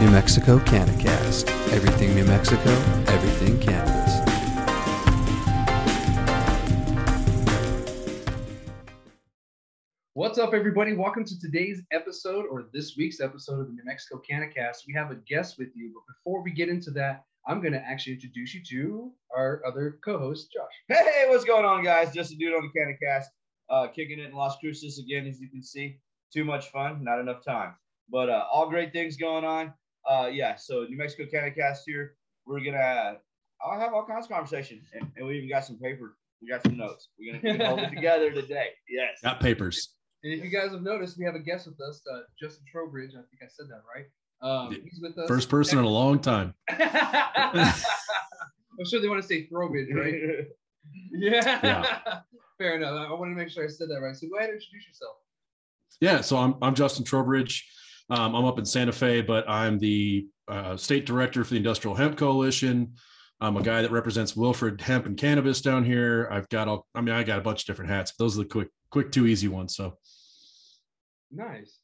New Mexico CannaCast. Everything New Mexico, everything cannabis. What's up, everybody? Welcome to today's episode or this week's episode of the New Mexico CannaCast. We have a guest with you, but before we get into that, I'm going to actually introduce you to our other co-host, Josh. Hey, what's going on, guys? Just a dude on the CannaCast, uh, kicking it in Las Cruces again, as you can see. Too much fun, not enough time. But uh, all great things going on. Uh, yeah, so New Mexico CannaCast here. We're gonna, I'll have all kinds of conversation, and, and we even got some paper. We got some notes. We're gonna hold it together today. Yes. Got papers. And if you guys have noticed, we have a guest with us, uh, Justin Trowbridge. I think I said that right. Um, he's with us. First person in a long time. I'm sure they want to say Throwbridge, right? Yeah. Yeah. Fair enough. I, I want to make sure I said that right. So go ahead and introduce yourself. Yeah, so I'm I'm Justin Trowbridge. Um, I'm up in Santa Fe, but I'm the uh, state director for the Industrial Hemp Coalition. I'm a guy that represents Wilfred Hemp and Cannabis down here. I've got all. I mean, I got a bunch of different hats. But those are the quick, quick, two easy ones. So Nice.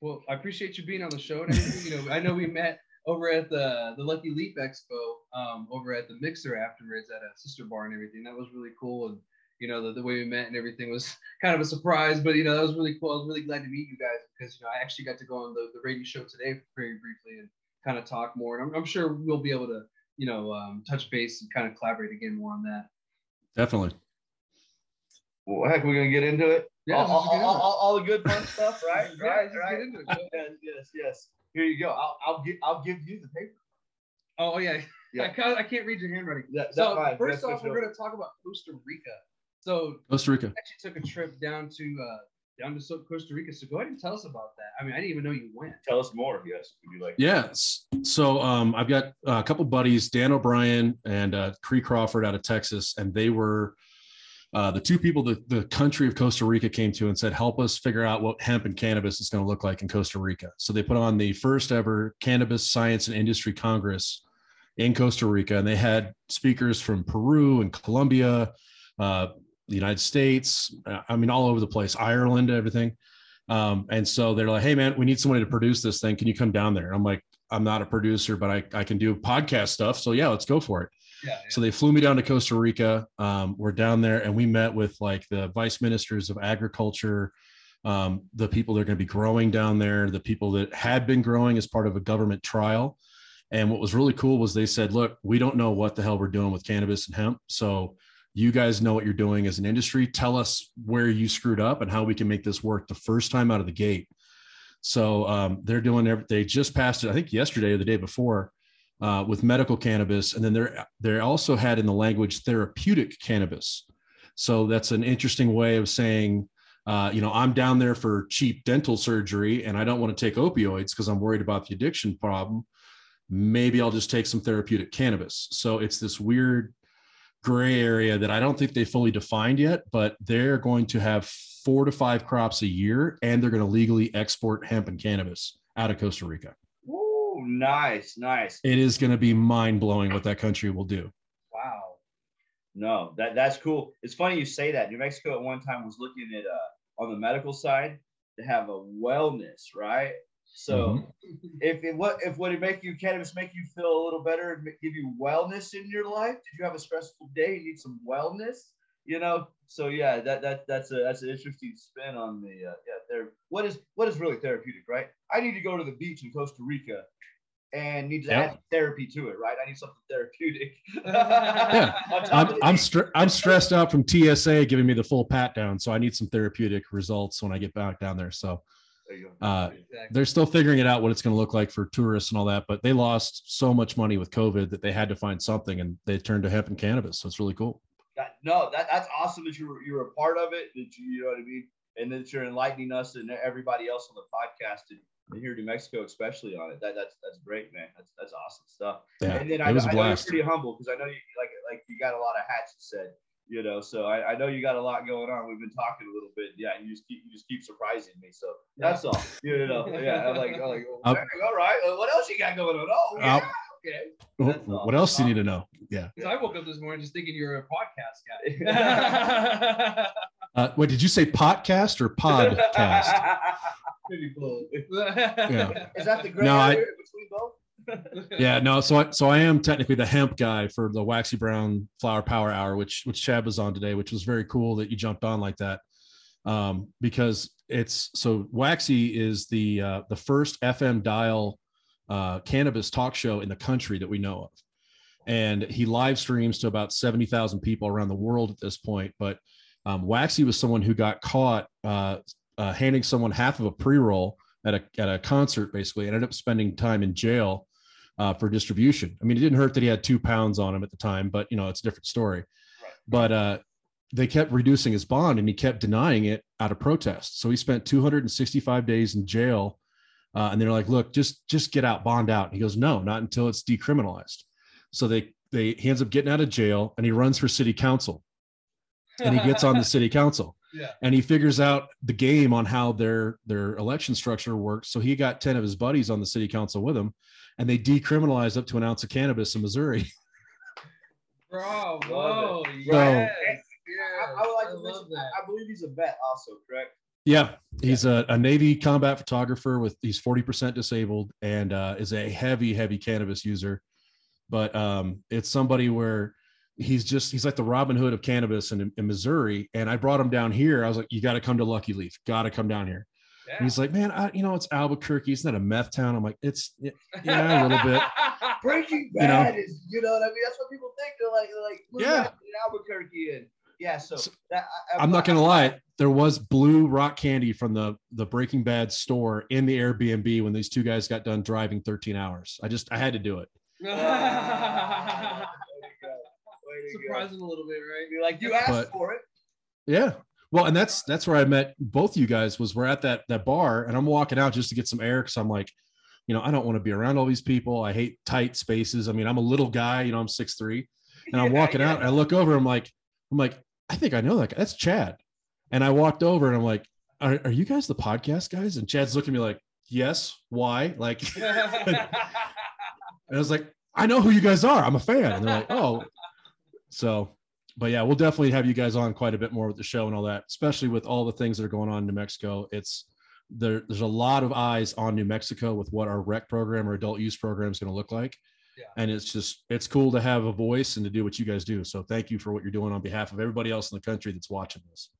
Well, I appreciate you being on the show. And you know, I know we met over at the the Lucky Leaf Expo, um, over at the Mixer afterwards at a sister bar and everything. That was really cool. And you know, the, the way we met and everything was kind of a surprise, but you know, that was really cool. I was really glad to meet you guys because you know I actually got to go on the, the radio show today very briefly and kind of talk more. And I'm, I'm sure we'll be able to you know um, touch base and kind of collaborate again more on that. definitely. Well, heck, we're gonna get into it. Yeah, all, all, all, all, all the good fun stuff, right? Yeah, right, get right. into it. yes, yes, yes. Here you go. I'll, I'll give, I'll give you the paper. Oh yeah, Yeah. I, can't, I can't read your handwriting. That, So that's fine. first That's off, we're sure. going to talk about Costa Rica. So Costa Rica. actually took a trip down to uh, down to Costa Rica. So go ahead and tell us about that. I mean, I didn't even know you went. Tell us more. Yes, would you like? Yes. So um, I've got a couple buddies, Dan O'Brien and uh, Cree Crawford out of Texas, and they were uh, the two people that the country of Costa Rica came to and said, "Help us figure out what hemp and cannabis is going to look like in Costa Rica." So they put on the first ever Cannabis Science and Industry Congress in Costa Rica, and they had speakers from Peru and Colombia, uh, the United States, uh, I mean, all over the place, Ireland, everything. Um, and so they're like, hey, man, we need somebody to produce this thing. Can you come down there? I'm like, I'm not a producer, but I, I can do podcast stuff. So yeah, let's go for it. Yeah. So they flew me down to Costa Rica. Um, we're down there and we met with like the vice ministers of agriculture, um, the people that are going to be growing down there, the people that had been growing as part of a government trial. And what was really cool was they said, look, we don't know what the hell we're doing with cannabis and hemp. So you guys know what you're doing as an industry. Tell us where you screwed up and how we can make this work the first time out of the gate. So um, they're doing every, they just passed it, I think yesterday or the day before, uh, with medical cannabis, and then they're they also had in the language therapeutic cannabis. So that's an interesting way of saying, uh, you know, I'm down there for cheap dental surgery, and I don't want to take opioids because I'm worried about the addiction problem. Maybe I'll just take some therapeutic cannabis. So it's this weird gray area that I don't think they fully defined yet, but they're going to have four to five crops a year, and they're going to legally export hemp and cannabis out of Costa Rica. Ooh, nice, nice. It is going to be mind blowing what that country will do. Wow. No, that that's cool. It's funny you say that. New Mexico at one time was looking at uh on the medical side to have a wellness, right? So if it what if would it make you cannabis make you feel a little better and give you wellness in your life? Did you have a stressful day? You need some wellness, you know? So yeah, that that that's a that's an interesting spin on the uh, yeah. There, what is what is really therapeutic, right? I need to go to the beach in Costa Rica and need to Yep. add therapy to it, right? I need something therapeutic. Yeah. I'm I'm, stre- I'm stressed out from TSA giving me the full pat down, so I need some therapeutic results when I get back down there. So There you go. Uh, Exactly. they're still figuring it out what it's going to look like for tourists and all that. But they lost so much money with COVID that they had to find something, and they turned to hemp and cannabis. So it's really cool. That, no, that, that's awesome that you were, you were a part of it. That you, you know what I mean, and that you're enlightening us and everybody else on the podcast and, and here in New Mexico, especially on it. That that's that's great, man. That's that's awesome stuff. Yeah, and then I, was I know you're pretty humble because I know you like like you got a lot of hats. You said, you know, so I, I know you got a lot going on. We've been talking a little bit. Yeah, you just keep you just keep surprising me. So that's all. You know, yeah. I'm like, I'm like um, well, I'll- all right. Uh, what else you got going on? Oh, yeah, I'll- okay. Wh- What else do you need to um, know? Yeah. I woke up this morning just thinking you're a podcast guy. Uh, what did you say? Podcast or podcast? Maybe both. Yeah. Is that the gray No, I- area between both? Yeah, no. So I, so I am technically the hemp guy for the Waxy Brown Flower Power Hour, which which Chad was on today, which was very cool that you jumped on like that, um, because it's so Waxy is the uh, the first FM dial uh, cannabis talk show in the country that we know of, and he live streams to about seventy thousand people around the world at this point. But um, Waxy was someone who got caught uh, uh, handing someone half of a pre roll at a at a concert, basically, ended up spending time in jail uh, for distribution. I mean, it didn't hurt that he had two pounds on him at the time, but you know, it's a different story. Right. But uh, they kept reducing his bond, and he kept denying it out of protest. So he spent 265 days in jail, uh, and they're like, "Look, just just get out, bond out." And he goes, "No, not until it's decriminalized." So they they he ends up getting out of jail, and he runs for city council, and he gets on the city council. Yeah. And he figures out the game on how their their election structure works. So he got 10 of his buddies on the city council with him and they decriminalized up to an ounce of cannabis in Missouri. Bro, whoa, yes. yeah. I, I, would like I to mention, that. I believe he's a vet also, correct? Yeah, he's a, a, Navy combat photographer with he's 40% disabled and uh, is a heavy, heavy cannabis user. But um, it's somebody where he's just he's like the Robin Hood of cannabis in, in Missouri. And I brought him down here. I was like, you got to come to Lucky Leaf, got to come down here. Yeah. He's like, man, I, you know, it's Albuquerque. It's not a meth town. I'm like, it's yeah, a little bit. Breaking Bad you know? is, you know what I mean? That's what people think. They're like, they're like, yeah, in Albuquerque and yeah. So, so that, I, am not gonna lie. There was blue rock candy from the the Breaking Bad store in the Airbnb when these two guys got done driving 13 hours. I just I had to do it. Surprising a little bit, right? You're like you asked but, for it. Yeah, well, and that's that's where I met both you guys. Was we're at that that bar, and I'm walking out just to get some air because I'm like, you know, I don't want to be around all these people. I hate tight spaces. I mean, I'm a little guy, you know, I'm six three, and I'm walking yeah. out. And I look over. I'm like, I'm like, I think I know that guy. That's Chad. And I walked over, and I'm like, are, are you guys the podcast guys? And Chad's looking at me like, yes. Why? Like, and I was like, I know who you guys are. I'm a fan. And they're like, oh, so but yeah, we'll definitely have you guys on quite a bit more with the show and all that, especially with all the things that are going on in New Mexico. It's there, there's a lot of eyes on New Mexico with what our rec program or adult use program is going to look like. Yeah. And it's just it's cool to have a voice and to do what you guys do. So thank you for what you're doing on behalf of everybody else in the country that's watching this.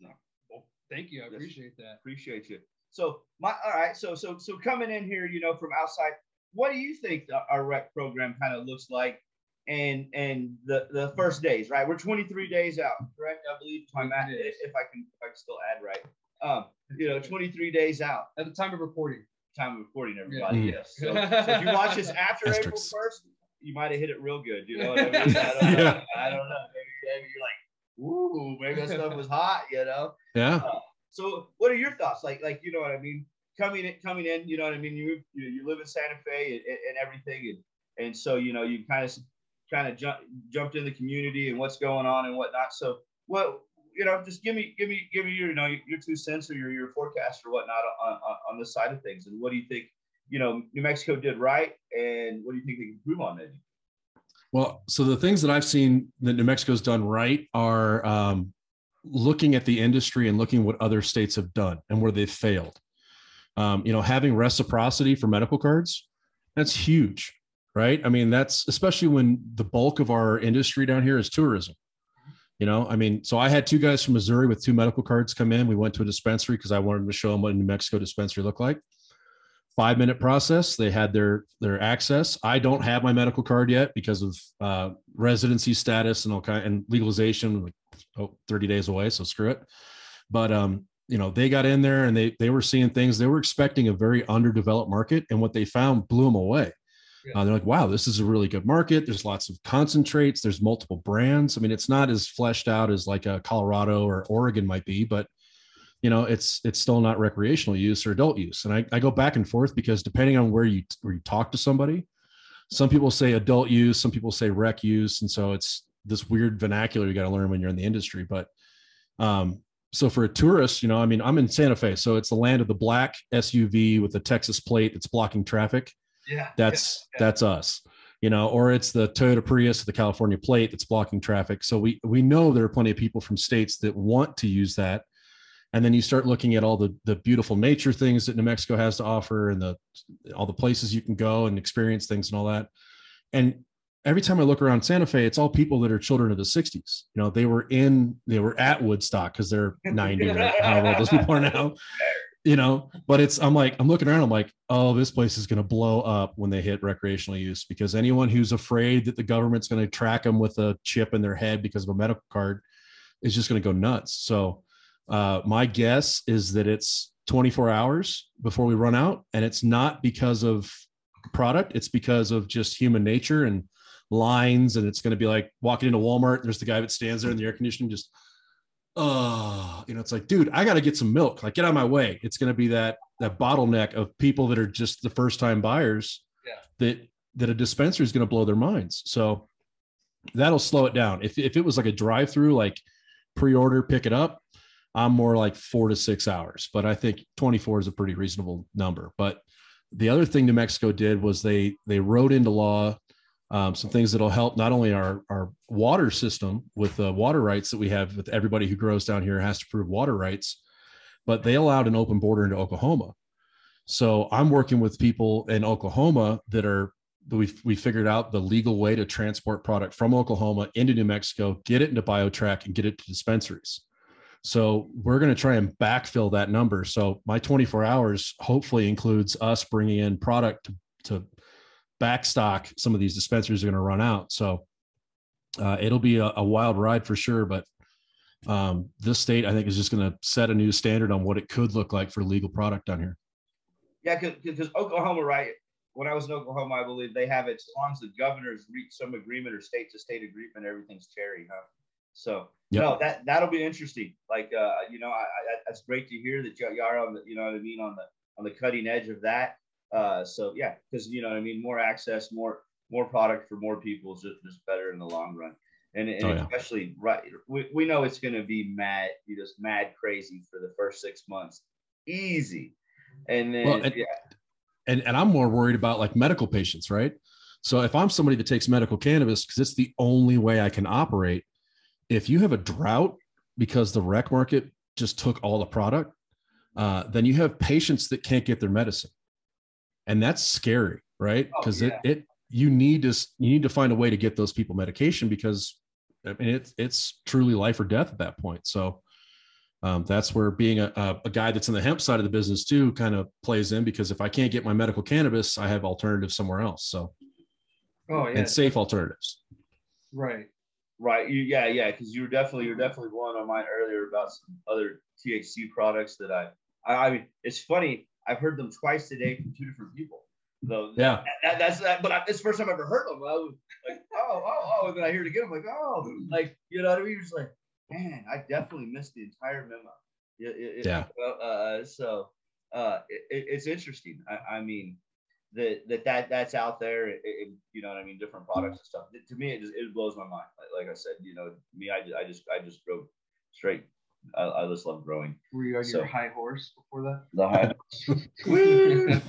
No. Well, thank you. I appreciate that. Appreciate you. So my all right. So so so coming in here, you know, from outside, what do you think the, our rec program kind of looks like? And and the the first days, right? We're 23 days out, correct? I believe my math, if I can if I can still add right. Um, you know, 23 days out at the time of recording. Time of recording, everybody. Yeah. Yes. So, so, if you watch this after April 1st, you might have hit it real good. You know what I mean? I don't yeah. know. I don't know. Maybe, maybe you're like, ooh, maybe that stuff was hot. You know? Yeah. Uh, so, what are your thoughts? Like, like you know what I mean? Coming in, coming in. You know what I mean? You you, you live in Santa Fe and, and everything, and and so you know you kind of kind of jump, jumped in the community and what's going on and whatnot. So, what you know, just give me, give me, give me your, you know, your two cents or your, your forecast or whatnot on, on, on side of things. And what do you think, you know, New Mexico did right, and what do you think they can improve on maybe? Well, so the things that I've seen that New Mexico's done right are um, looking at the industry and looking what other states have done and where they've failed. Um, you know, having reciprocity for medical cards, that's huge right? I mean, that's especially when the bulk of our industry down here is tourism. You know, I mean, so I had two guys from Missouri with two medical cards come in. We went to a dispensary because I wanted to show them what a New Mexico dispensary looked like. Five minute process. They had their their access. I don't have my medical card yet because of uh, residency status and all kind and legalization. Like oh, 30 days away, so screw it. But um, you know, they got in there and they they were seeing things. They were expecting a very underdeveloped market, and what they found blew them away. Uh, they're like, wow, this is a really good market. There's lots of concentrates. There's multiple brands. I mean, it's not as fleshed out as like a Colorado or Oregon might be, but you know, it's it's still not recreational use or adult use. And I, I go back and forth because depending on where you where you talk to somebody, some people say adult use, some people say rec use, and so it's this weird vernacular you got to learn when you're in the industry. But um, so for a tourist, you know, I mean, I'm in Santa Fe, so it's the land of the black SUV with the Texas plate that's blocking traffic yeah that's yeah, that's us you know or it's the toyota prius the california plate that's blocking traffic so we we know there are plenty of people from states that want to use that and then you start looking at all the the beautiful nature things that New Mexico has to offer and the all the places you can go and experience things and all that. And every time I look around Santa Fe, it's all people that are children of the 60s. You know, they were in, they were at Woodstock because they're 90, right? However old those people are now. You know, but it's I'm like, I'm looking around, I'm like, oh, this place is gonna blow up when they hit recreational use because anyone who's afraid that the government's gonna track them with a chip in their head because of a medical card is just gonna go nuts. So uh, my guess is that it's 24 hours before we run out, and it's not because of product; it's because of just human nature and lines. And it's going to be like walking into Walmart. There's the guy that stands there in the air conditioning, just oh, you know, it's like, dude, I got to get some milk. Like, get out of my way. It's going to be that that bottleneck of people that are just the first time buyers Yeah. that that a dispensary is going to blow their minds. So that'll slow it down. If if it was like a drive through, like pre-order, pick it up, I'm more like four to six hours. But I think 24 is a pretty reasonable number. But the other thing New Mexico did was they they wrote into law um, some things that'll help not only our our water system with the water rights that we have with everybody who grows down here has to prove water rights, but they allowed an open border into Oklahoma. So I'm working with people in Oklahoma that are we we figured out the legal way to transport product from Oklahoma into New Mexico, get it into BioTrack, and get it to dispensaries. So we're going to try and backfill that number. So my 24 hours hopefully includes us bringing in product to, to backstock some of these dispensaries are going to run out. So uh, it'll be a, a, wild ride for sure. But um, this state, I think, is just going to set a new standard on what it could look like for legal product down here. Yeah, because Oklahoma, right? When I was in Oklahoma, I believe they have it as long as the governors reach some agreement or state to state agreement, everything's cherry, huh? So yep. no, that that'll be interesting. Like uh, you know, I, I, that's great to hear that y'all are on the you know what I mean on the on the cutting edge of that. Uh, so yeah, because you know what I mean, more access, more more product for more people is just, just better in the long run. And, and oh, yeah. especially right, we, we know it's going to be mad, you just mad crazy for the first six months, easy. And then well, and, yeah, and and I'm more worried about like medical patients, right? So if I'm somebody that takes medical cannabis because it's the only way I can operate, if you have a drought because the rec market just took all the product, uh, then you have patients that can't get their medicine, and that's scary, right? Because oh, yeah. it it you need to you need to find a way to get those people medication because I mean it's it's truly life or death at that point. So um, that's where being a, a, a guy that's in the hemp side of the business too kind of plays in because if I can't get my medical cannabis, I have alternatives somewhere else. So, oh yeah, and safe alternatives. Right. Right. You, yeah, yeah. Because you were definitely you're definitely blowing on mine earlier about some other THC products that I, I, I mean, it's funny. I've heard them twice today from two different people. Though. Yeah. That, that's that. But I, it's the first time I've ever heard them. I was like, oh, oh, oh. And then I hear it again. I'm like, oh, like you know what I mean? You're just like, man, I definitely missed the entire memo. It, it, yeah. Uh, so uh, it, it's interesting. I, I mean, that that that that's out there. It, you know what I mean? Different products and stuff. To me, it just it blows my mind. Like, like I said, you know, me, I, I just I just grow straight. I, I just love growing. Were you on so, your high horse before that? The high horse.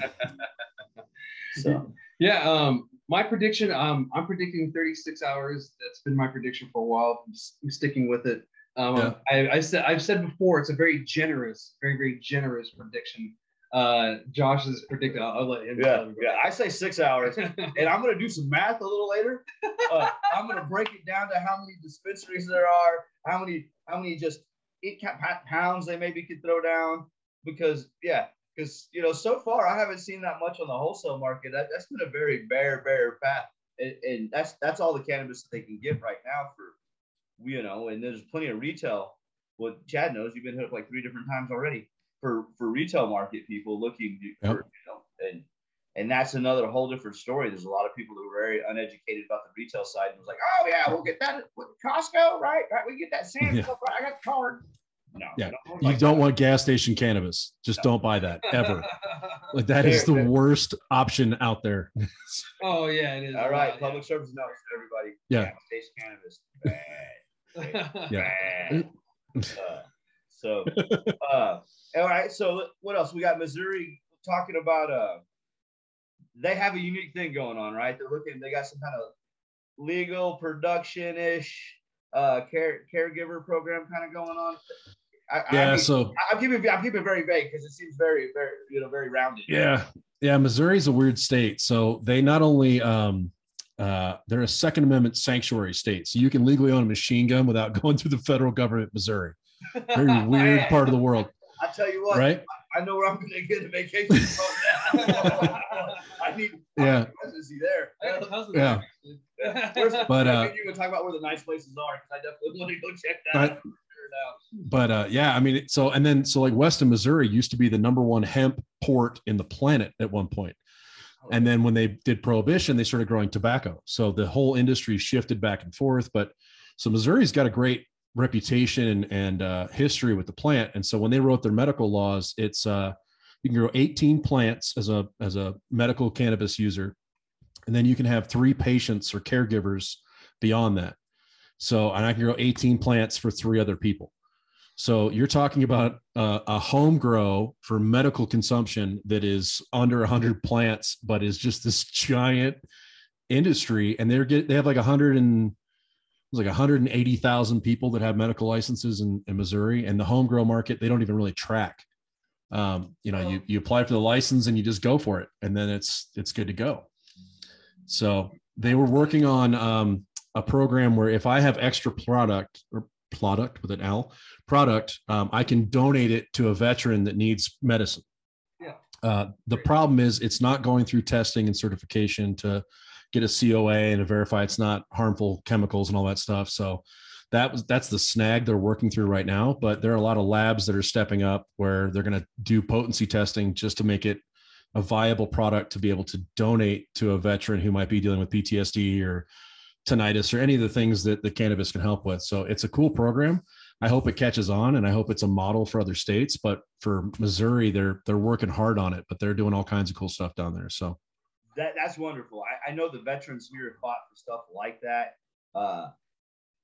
so yeah, um, my prediction. Um, I'm predicting 36 hours. That's been my prediction for a while. I'm, I'm sticking with it. Um, yeah. I, I said I've said before. It's a very generous, very very generous prediction uh, Josh is predicting. I'll, I'll let him. Yeah, yeah. I say six hours, and I'm gonna do some math a little later. Uh, I'm gonna break it down to how many dispensaries there are, how many, how many just eight pounds they maybe could throw down. Because yeah, because you know, so far I haven't seen that much on the wholesale market. That that's been a very bare, bare path, and, and that's that's all the cannabis that they can get right now for, you know. And there's plenty of retail. Well, Chad knows you've been hit up like three different times already for for retail market people looking for, yep. you know, and and that's another whole different story. There's a lot of people who are very uneducated about the retail side and was like, oh yeah, we'll get that with Costco, right? Right, we get that Sam's yeah. right? I got the card. No, yeah, don't you don't that. want gas station cannabis. Just no. don't buy that ever. like that is the worst option out there. oh yeah, it is. All right, public yeah. service announcement, everybody. Yeah, gas station cannabis, bad. yeah. Bad. Uh, so, uh, all right. So what else? We got Missouri talking about. Uh, they have a unique thing going on, right? They're looking. They got some kind of legal production ish uh, care caregiver program kind of going on. I, Yeah. I mean, So I'm keeping I'm keeping it very vague because it seems very very you know very rounded. Yeah, yeah. Missouri's a weird state. So they not only um, uh, they're a Second Amendment sanctuary state, so you can legally own a machine gun without going through the federal government. Missouri, very weird part of the world, I tell you what, right? I know where I'm going to get a vacation from now. I need Yeah. residency there. I got a cousin Yeah. there, But, uh, you can talk about where the nice places are because I definitely want to go check that But- out. Out. But uh, yeah, I mean, so and then so like Weston, Missouri used to be the number one hemp port in the planet at one point. And then when they did prohibition, they started growing tobacco. So the whole industry shifted back and forth. But so Missouri's got a great reputation and, uh, history with the plant. And so when they wrote their medical laws, it's uh, you can grow 18 plants as a as a medical cannabis user, and then you can have three patients or caregivers beyond that. So and I can grow 18 plants for three other people. So you're talking about uh, a home grow for medical consumption that is under 100 plants, but is just this giant industry. And they're get they have like 100 and it was like 180,000 people that have medical licenses in, in Missouri, and the home grow market they don't even really track. Um, you know, you you apply for the license and you just go for it, and then it's it's good to go. So they were working on um, a program where if I have extra product or product with an L product, um, I can donate it to a veteran that needs medicine. Yeah. Uh, the problem is it's not going through testing and certification to get a COA and verify it's not harmful chemicals and all that stuff. So that was that's the snag they're working through right now. But there are a lot of labs that are stepping up where they're going to do potency testing just to make it a viable product to be able to donate to a veteran who might be dealing with PTSD or tinnitus or any of the things that the cannabis can help with. So it's a cool program. I hope it catches on and I hope it's a model for other states. But for Missouri, they're they're working hard on it, but they're doing all kinds of cool stuff down there. So That that's wonderful. I, I know the veterans here fought for stuff like that. Uh,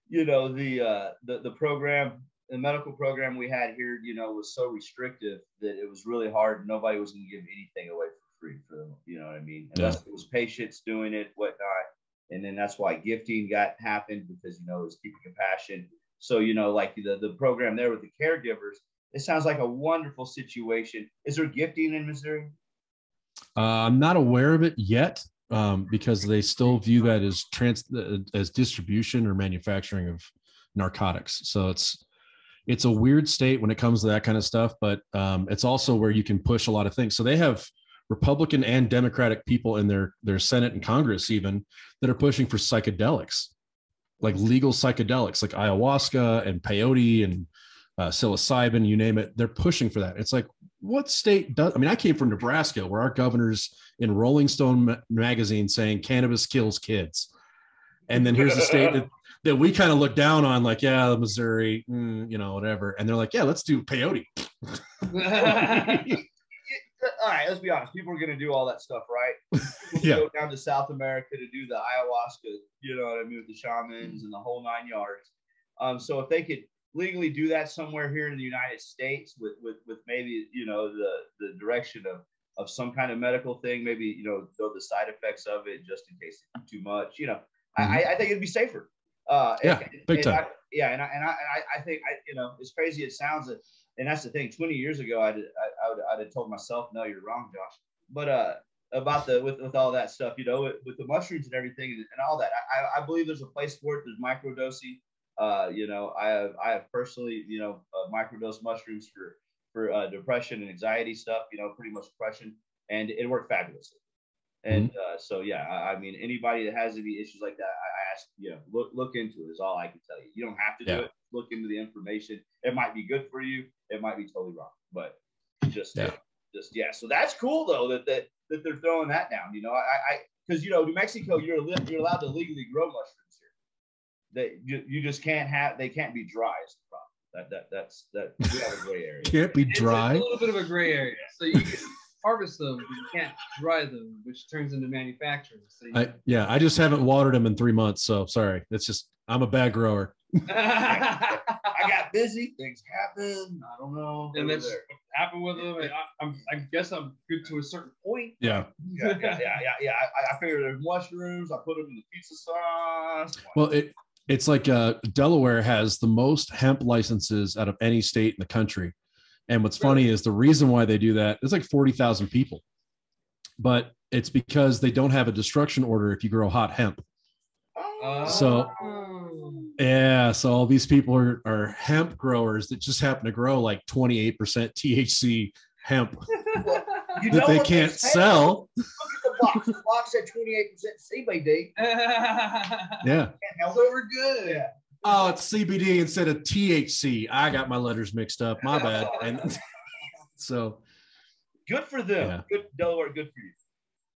you know the uh, the the program, the medical program we had here, you know, was so restrictive that it was really hard. Nobody was going to give anything away for free for them. You know what I mean? Unless it was patients doing it, whatnot. And then that's why gifting got happened because you know it was keeping compassion. So you know, like the the program there with the caregivers, it sounds like a wonderful situation. Is there gifting in Missouri? Uh, I'm not aware of it yet um, because they still view that as trans uh, as distribution or manufacturing of narcotics. So it's it's a weird state when it comes to that kind of stuff, but um, it's also where you can push a lot of things. So they have Republican and Democratic people in their their Senate and Congress even that are pushing for psychedelics, like legal psychedelics, like ayahuasca and peyote and uh, psilocybin, you name it. They're pushing for that. It's like what state does? I mean, I came from Nebraska, where our governor's in Rolling Stone magazine saying cannabis kills kids, and then here's the state that that we kind of look down on, like yeah, Missouri, mm, you know, whatever, and they're like, yeah, let's do peyote. all right, let's be honest. People are going to do all that stuff, right? Yeah. go down to South America to do the ayahuasca, you know what I mean, with the shamans and the whole nine yards. Um, so if they could legally do that somewhere here in the United States with with with maybe you know the the direction of of some kind of medical thing, maybe you know know the side effects of it just in case it's too much. You know, I I, I think it'd be safer. Uh, Yeah, and- big and time. I- yeah, and I, and I I, think I you know as crazy as it sounds, and that's the thing. Twenty years ago, I'd I, I would I'd have told myself, no, you're wrong, Josh. But uh, about the with with all that stuff, you know, with, with the mushrooms and everything and, and all that, I, I believe there's a place for it. There's microdosing. Uh, you know, I have I have personally, you know, uh, microdose mushrooms for for uh, depression and anxiety stuff. You know, pretty much depression, and it worked fabulously. And uh, so, yeah, I, I mean, anybody that has any issues like that, I, I ask, you know, look look into it. Is all I can tell you. You don't have to do it. Look into the information. It might be good for you. It might be totally wrong, but just Yeah. just yeah. So that's cool though that that, that they're throwing that down. You know, I I because you know New Mexico, you're you're allowed to legally grow mushrooms. They you, you just can't have they can't be dry. Is the problem. That that that's that we have a gray area. Can't be It's a- dry. a little bit of a gray area. So you can harvest them, but you can't dry them, which turns into manufacturing. So I yeah, I just haven't watered them in three months, so sorry. It's just I'm a bad grower. I got busy. Things happen. I don't know. and They that's happened with them. I, I'm, I guess I'm good to a certain point. Yeah. yeah, yeah, yeah, yeah, yeah. I, I figured there's mushrooms. I put them in the pizza sauce. Well, it it's like uh, Delaware has the most hemp licenses out of any state in the country. And what's funny is the reason why they do that is like 40,000 people, but it's because they don't have a destruction order if you grow hot hemp. So- Yeah. So all these people are, are hemp growers that just happen to grow like 28% THC hemp You that they can't say? sell. Look at the box. The box said 28% CBD. Yeah. Can't help we're good. Yeah. Oh, it's CBD instead of THC. I got my letters mixed up. My bad. And so Good for them. Yeah. Good Delaware. Good for you.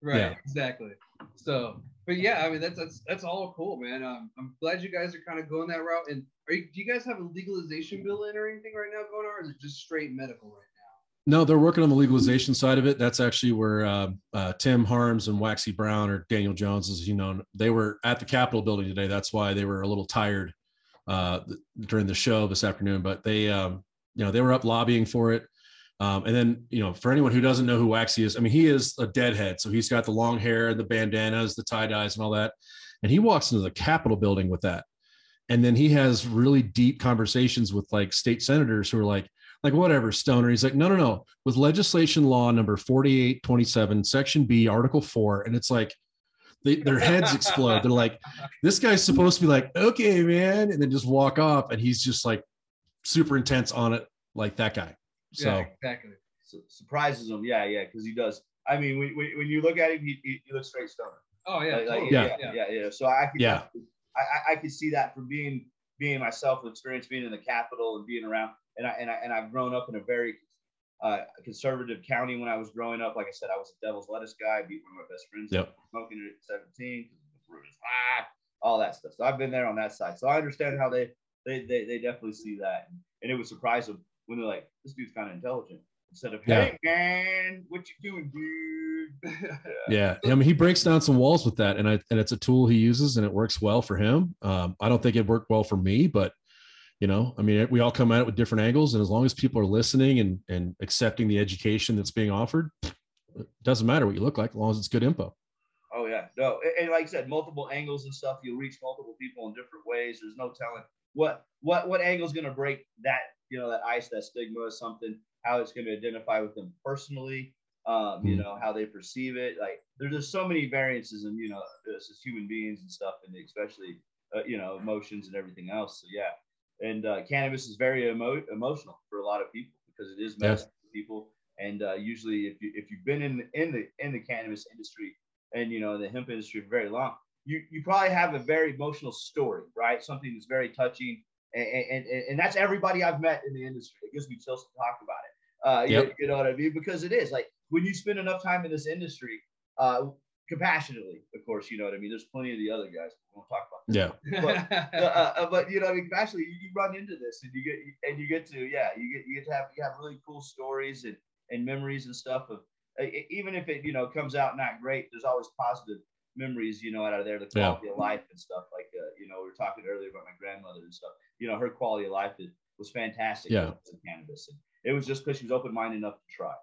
Right, Yeah. exactly. So, but yeah, I mean that's that's that's all cool, man. Um, I'm glad you guys are kind of going that route. And are you, do you guys have a legalization bill in or anything right now going on, or is it just straight medical right no, they're working on the legalization side of it. That's actually where uh, uh, Tim Harms and Waxy Brown or Daniel Jones, as you know, they were at the Capitol building today. That's why they were a little tired uh, during the show this afternoon. But they, um, you know, they were up lobbying for it. Um, and then, you know, for anyone who doesn't know who Waxy is, I mean, he is a deadhead. So he's got the long hair, the bandanas, the tie dyes, and all that. And he walks into the Capitol building with that. And then he has really deep conversations with like state senators who are like, like whatever, Stoner. He's like, no, no, no. With legislation law number 4827, section B, article four. And it's like, they, their heads explode. They're like, this guy's supposed to be like, okay, man. And then just walk off. And he's just like super intense on it, like that guy. So yeah, exactly. Su- surprises him. Yeah, yeah, because he does. I mean, when, when, when you look at him, he, he, he looks straight stoner. Oh yeah, Like- like, yeah, yeah, yeah, yeah, So I could, Yeah. I, I, I could see that from being being myself, with experience being in the Capitol and being around, and I and I and I've grown up in a very uh, conservative county when I was growing up. Like I said, I was a devil's lettuce guy. I beat one of my best friends. Yep. Smoking it at 17. Ah, all that stuff. So I've been there on that side. So I understand how they they they, they definitely see that, and, it surprise them when they're like, "This dude's kind of intelligent." Instead of, Yeah. "Hey man, what you doing, dude?" yeah, I mean, he breaks down some walls with that, and I and it's a tool he uses, and it works well for him. Um, I don't think it worked well for me, but you know, I mean, we all come at it with different angles, and as long as people are listening and and accepting the education that's being offered, it doesn't matter what you look like, as long as it's good info. Oh yeah, no, and, like I said, multiple angles and stuff. You'll reach multiple people in different ways. There's no telling what what what angle is gonna break that you know that ice, that stigma, or something. How it's gonna identify with them personally. Um, you Mhm. know how they perceive it. Like there's just so many variances, and you know, us as human beings and stuff, and especially uh, you know emotions and everything else. So yeah, and uh, cannabis is very emo- emotional for a lot of people because it is medicine for people. And uh, usually, if you if you've been in the, in the in the cannabis industry and you know the hemp industry for very long, you you probably have a very emotional story, right? Something that's very touching, and and, and, that's everybody I've met in the industry. It gives me chills to talk about it. Uh, you, Yep. you know what I mean? Because it is like when you spend enough time in this industry, uh, compassionately, of course, you know what I mean. There's plenty of the other guys. We won't talk about. Yeah, Uh, uh, uh, but you know, I mean, actually, you, you run into this, and you get and you get to yeah, you get you get to have you have really cool stories and and memories and stuff of uh, even if it you know comes out not great, there's always positive memories you know out of there, the Yeah. quality of life and stuff like uh, you know we were talking earlier about my grandmother and stuff. You know, her quality of life is, was fantastic. Yeah. cannabis, and it was just because she was open minded enough to try.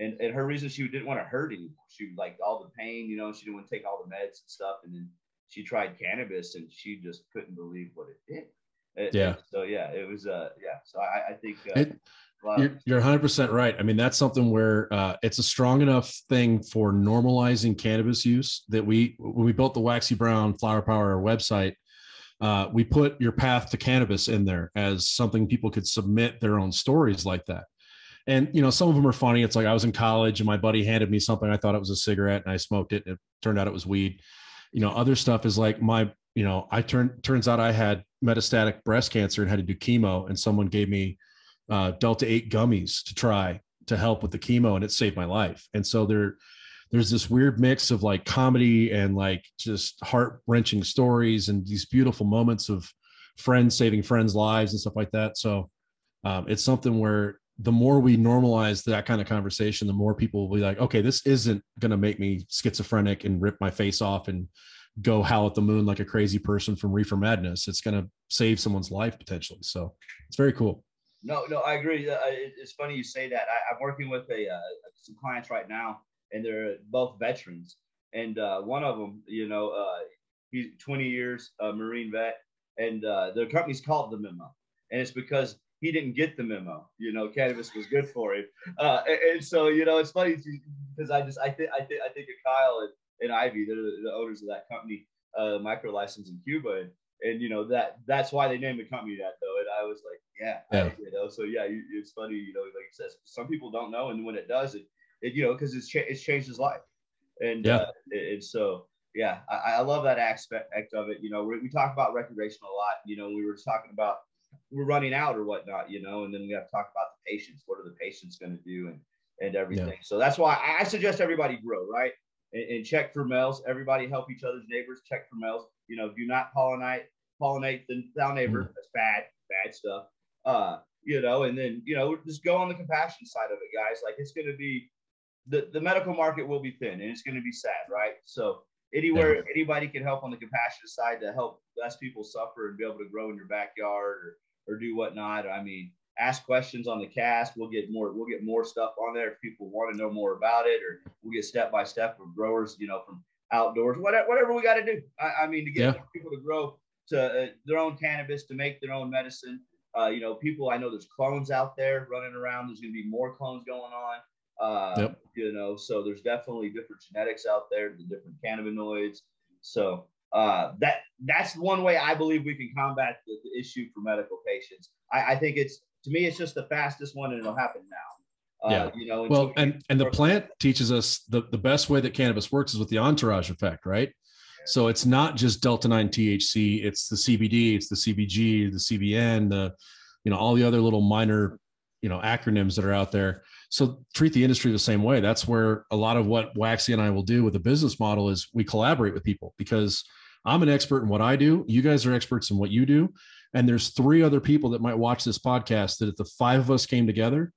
And, and her reason she didn't want to hurt anymore. She like all the pain, you know, she didn't want to take all the meds and stuff. And then she tried cannabis and she just couldn't believe what it did. It- Yeah. so yeah, it was uh yeah. So I, I think uh, It- a lot of- you're, you're 100% right. I mean, that's something where uh, it's a strong enough thing for normalizing cannabis use that we, when we built the Waxy Brown Flower Power website, uh, we put your path to cannabis in there as something people could submit their own stories like that. And, you know, some of them are funny. It's like I was in college and my buddy handed me something. I thought it was a cigarette and I smoked it. And it turned out it was weed. You know, other stuff is like my, you know, I turned, turns out I had metastatic breast cancer and had to do chemo. And someone gave me uh, Delta 8 gummies to try to help with the chemo and it saved my life. And so there, there's this weird mix of like comedy and like just heart wrenching stories and these beautiful moments of friends saving friends' lives and stuff like that. So um, it's something where the more we normalize that kind of conversation, the more people will be like, okay, this isn't going to make me schizophrenic and rip my face off and go howl at the moon like a crazy person from Reefer Madness. It's going to save someone's life potentially. So it's very cool. No, no, I agree. It- it's funny you say that. I, I'm working with a uh, some clients right now, and they're both veterans. And uh, one of them, you know, uh, he's 20 years Marine vet, and uh, the company's called the memo, and it's because he didn't get the memo. You know, cannabis was good for him, uh, and, and, so you know it's funny because I just I think I think I think of Kyle and, and Ivy, they're the, the owners of that company, uh, micro license in Cuba, and, and you know that that's why they named the company that though. And I was like, yeah, Yeah. you know, so yeah, you, it's funny, you know, like it says, some people don't know, and when it does, it, it you know, because it's cha- it's changed his life, and Yeah. uh, and so yeah, I, I love that aspect of it. You know, we, we talk about recreational a lot. You know, we were talking about we're running out or whatnot. You know, and then we have to talk about the patients. What are the patients going to do and and everything. So that's why I, suggest everybody grow right and, and check for males. Everybody help each other's neighbors. Check for males. You know, do not pollinate pollinate the down neighbor. Mm-hmm. That's bad, bad stuff. Uh, you know, and then you know, just go on the compassion side of it, guys. Like it's going to be the the medical market will be thin, and it's going to be sad, right? So anywhere anybody can help on the compassionate side to help less people suffer and be able to grow in your backyard or or do whatnot. I mean, ask questions on the cast. We'll get more. We'll get more stuff on there if people want to know more about it, or we'll get step by step with growers. You know, from outdoors, whatever, whatever we got to do. I, I mean, to get Yeah. people to grow to uh, their own cannabis, to make their own medicine. Uh, you know, people. I know there's clones out there running around. There's going to be more clones going on. Uh, Yep. You know, so there's definitely different genetics out there, the different cannabinoids. So uh, that that's one way I believe we can combat the, the issue for medical patients. I, I think it's to me, it's just the fastest one, and it'll happen now. Uh, Yeah. You know. Well, and and the plant teaches us the the best way that cannabis works is with the entourage effect, right? So it's not just delta nine THC; it's the CBD, it's the CBG, the CBN, the you know all the other little minor you know acronyms that are out there. So treat the industry the same way. That's where a lot of what Waxy and I will do with the business model is we collaborate with people because I'm an expert in what I do. You guys are experts in what you do. And there's three other people that might watch this podcast that if the five of us came together,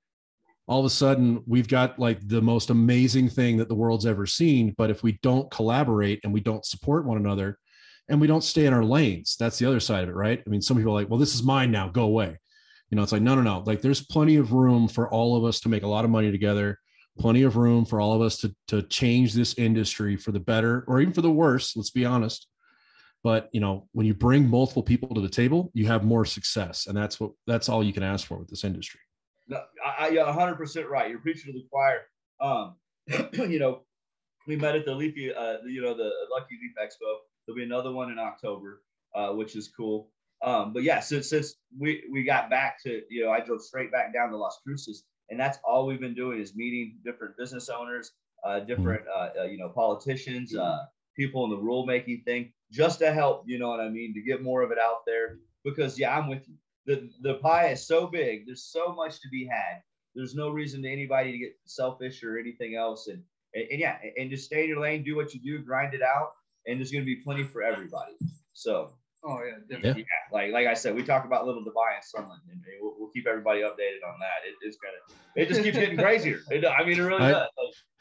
all of a sudden we've got like the most amazing thing that the world's ever seen. But if we don't collaborate and we don't support one another and we don't stay in our lanes, that's the other side of it, right? I mean, some people are like, well, this is mine now, go away. You know, it's like, no, no, no. Like there's plenty of room for all of us to make a lot of money together, plenty of room for all of us to, to change this industry for the better or even for the worse, let's be honest. But you know, when you bring multiple people to the table, you have more success. And that's what that's all you can ask for with this industry. No, I, I, you're 100 percent right. You're preaching to the choir. Um, you know, we met at the Leafy, uh, you know, the Lucky Leaf Expo. There'll be another one in October, uh, which is cool. Um, but yeah, since since we we got back to, you know, I drove straight back down to Las Cruces, and that's all we've been doing is meeting different business owners, uh, different, uh, uh, you know, politicians, uh, people in the rulemaking thing, just to help. You know what I mean? To get more of it out there. Because yeah, I'm with you the the pie is so big. There's so much to be had. There's no reason to anybody to get selfish or anything else. And and, and yeah, and just stay in your lane, do what you do, grind it out, and there's gonna be plenty for everybody. So Oh yeah, definitely. yeah, like like I said, we talk about Little Dubai and Sunland, and we'll, we'll keep everybody updated on that. It, it's gonna it just keeps getting crazier. It, I mean, it really I- does.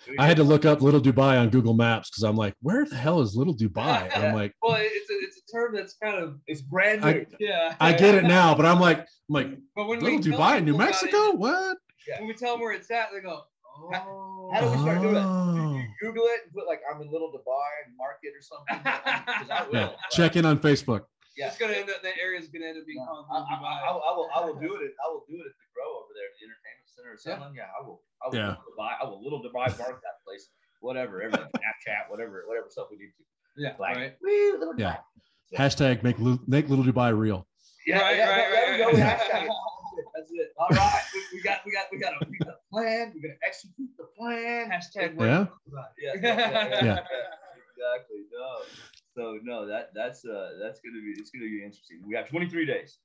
Like, I had to look up Little Dubai on Google Maps because I'm like, where the hell is Little Dubai? And I'm like, Well, it's a, it's a term that's kind of It's brand I- new. yeah. I get it now, but I'm like, I'm like But when Little Dubai in New Mexico? it, What? when we tell them where it's at, they go, "Oh." How do we start doing it? Oh. You Google it and put like I'm in Little Dubai market or something. I. Yeah, check in on Facebook. Yeah. It's gonna end up. That area is gonna end up being No, called I, Little I, I, Dubai. will- I will. I will do it. I will do it at the grow over there, at the entertainment center or Yeah. something. Yeah, I will. I will. Yeah. Dubai, I will little Dubai mark that place. Whatever, everything, Snapchat, whatever, whatever stuff we need to. Yeah, Like, right. woo, little Yeah. Dubai. Hashtag make Little, make Little Dubai real. Yeah, Right, yeah, right, there we go. right, right. Hashtag. That's it. All right, we, we got, we got, we got a, we got a plan. We're gonna execute the plan. Hashtag Yeah. Yeah, yeah, yeah, yeah, Yeah. exactly. No, so no, that that's uh that's gonna be it's gonna be interesting. We have 23 days.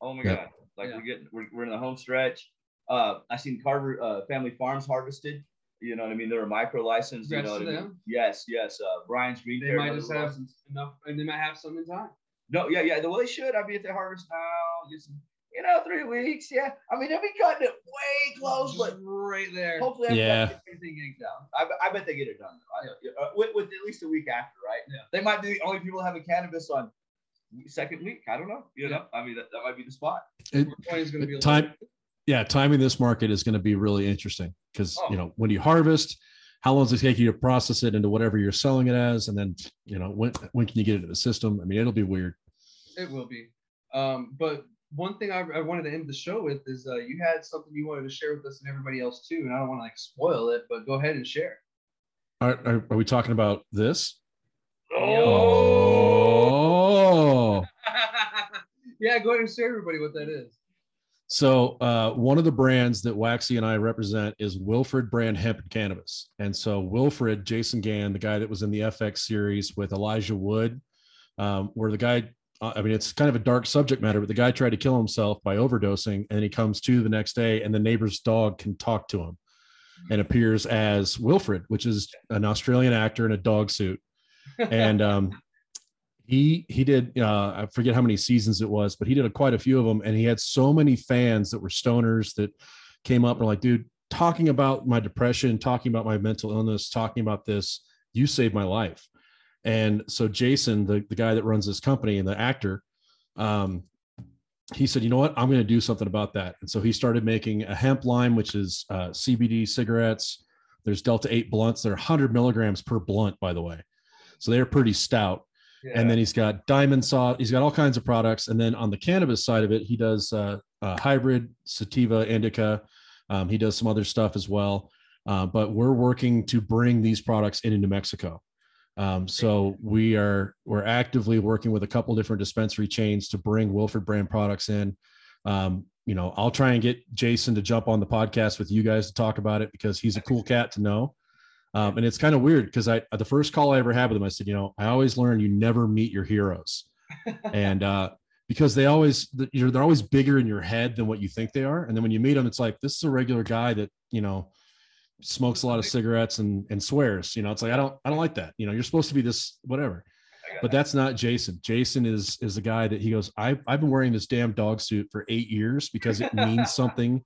Oh my Yeah. god, like Yeah. we're getting we're, we're in the home stretch. Uh, I seen Carver uh, Family Farms harvested. You know what I mean? They're a micro license. You know what I mean? Yes, yes. Uh, Brian's Green They might just have license. enough, and they might have some in time. No, yeah, yeah. The way they should. I mean, if they harvest now, get some, you know, three weeks. Yeah. I mean, they'll be cutting it way close, but right there. Hopefully, everybody Yeah. everything yanked down. I, bet- I bet they get it done. though. I, uh, with, with at least a week after, right? Yeah. They might be the only people having cannabis on second week. I don't know. You Yeah. know, I mean, that, that might be the spot. It, 420 gonna be time, little- yeah, timing this market is going to be really interesting because Oh. you know when you harvest, how long does it take you to process it into whatever you're selling it as, and then you know when when can you get it in the system? I mean, it'll be weird. It will be. Um, but one thing I, I wanted to end the show with is uh, you had something you wanted to share with us and everybody else too, and I don't want to like spoil it, but go ahead and share. Are, are, are we talking about this? Oh. Oh. yeah, go ahead and share everybody what that is. So uh, one of the brands that Waxy and I represent is Wilfred Brand Hemp and Cannabis. And so Wilfred, Jason Gann, the guy that was in the FX series with Elijah Wood, um, where the guy, I mean, it's kind of a dark subject matter, but the guy tried to kill himself by overdosing, and he comes to the next day, and the neighbor's dog can talk to him, and appears as Wilfred, which is an Australian actor in a dog suit, and um, he he did uh, I forget how many seasons it was, but he did a, quite a few of them, and he had so many fans that were stoners that came up and were like, dude, talking about my depression, talking about my mental illness, talking about this, you saved my life. And so Jason, the, the guy that runs this company and the actor, um, he said, you know what, I'm going to do something about that. And so he started making a hemp line, which is uh, CBD cigarettes. There's Delta 8 blunts. They're 100 milligrams per blunt, by the way. So they're pretty stout and then he's got diamond saw he's got all kinds of products and then on the cannabis side of it he does uh, uh, hybrid sativa indica um, he does some other stuff as well uh, but we're working to bring these products into new mexico um, so we are we're actively working with a couple different dispensary chains to bring Wilfred brand products in. Um, you know i'll try and get jason to jump on the podcast with you guys to talk about it because he's a cool cat to know. Um, and it's kind of weird because I the first call I ever had with him, I said, you know, I always learn you never meet your heroes, and uh, because they always you know they're always bigger in your head than what you think they are, and then when you meet them, it's like this is a regular guy that you know smokes a lot of cigarettes and and swears. You know, it's like I don't I don't like that. You know, you're supposed to be this whatever. But that's not Jason. Jason is is the guy that he goes. I I've been wearing this damn dog suit for eight years because it means something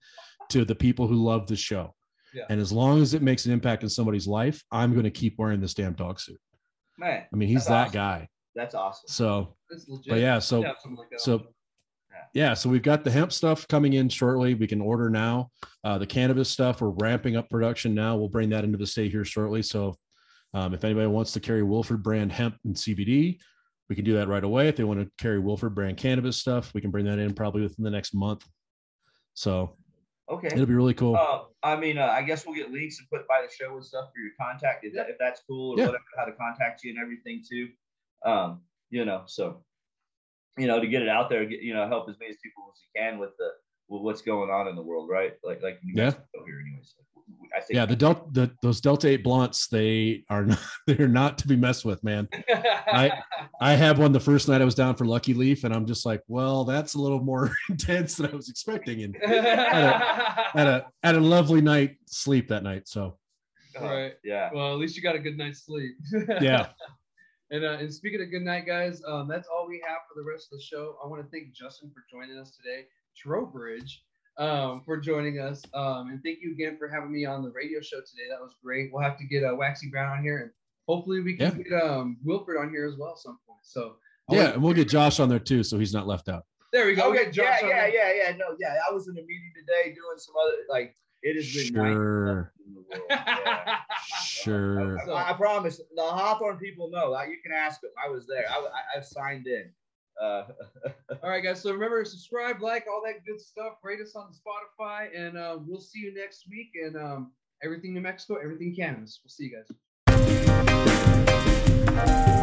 to the people who love the show. Yeah. And as long as it makes an impact in somebody's life, I'm going to keep wearing this damn dog suit. Man, I mean, he's that awesome. guy. that's awesome. So, but yeah, so like so yeah, so we've got the hemp stuff coming in shortly. We can order now. Uh, the cannabis stuff, we're ramping up production now. We'll bring that into the state here shortly. So, um, if anybody wants to carry Wilfred brand hemp and CBD, we can do that right away. If they want to carry Wilfred brand cannabis stuff, we can bring that in probably within the next month. So Okay. it'll be really cool. Uh, I mean, uh, I guess we'll get links and put by the show and stuff for your contact if, that, if that's cool or Yeah. whatever, how to contact you and everything too. Um, you know, so you know, to get it out there, get, you know, help as many people as you can with the with what's going on in the world, right? Like like New Yeah. Mexico here, anyways. I think yeah, the delta, the, those Delta Eight blunts, they are not, they're not to be messed with, man. I- I had one the first night I was down for Lucky Leaf, and I'm just like, well, that's a little more intense than I was expecting, and had a had a lovely night sleep that night. So uh, Right. yeah. well, at least you got a good night's sleep. yeah, And, uh, and speaking of good night, guys, um, that's all we have for the rest of the show. I want to thank Justin for joining us today, Trowbridge um, for joining us, um, and thank you again for having me on the radio show today. That was great. We'll have to get uh, Waxy Brown on here, and hopefully we can get um, Wilfred on here as well at some point. So I yeah, and we'll get Josh on there too, so he's not left out. there we go. We'll Okay, get yeah, on yeah, there. yeah, yeah. No, yeah. I was in a meeting today doing some other like it has been Sure, in the world. Yeah. sure. I, I promise. The Hawthorne people know. Like, you can ask them. I was there. I, I, I signed in. Uh, All right, guys. So remember, to subscribe, like, all that good stuff. Rate us on Spotify, and uh, we'll see you next week. And um, everything New Mexico, everything cannabis. We'll see you guys.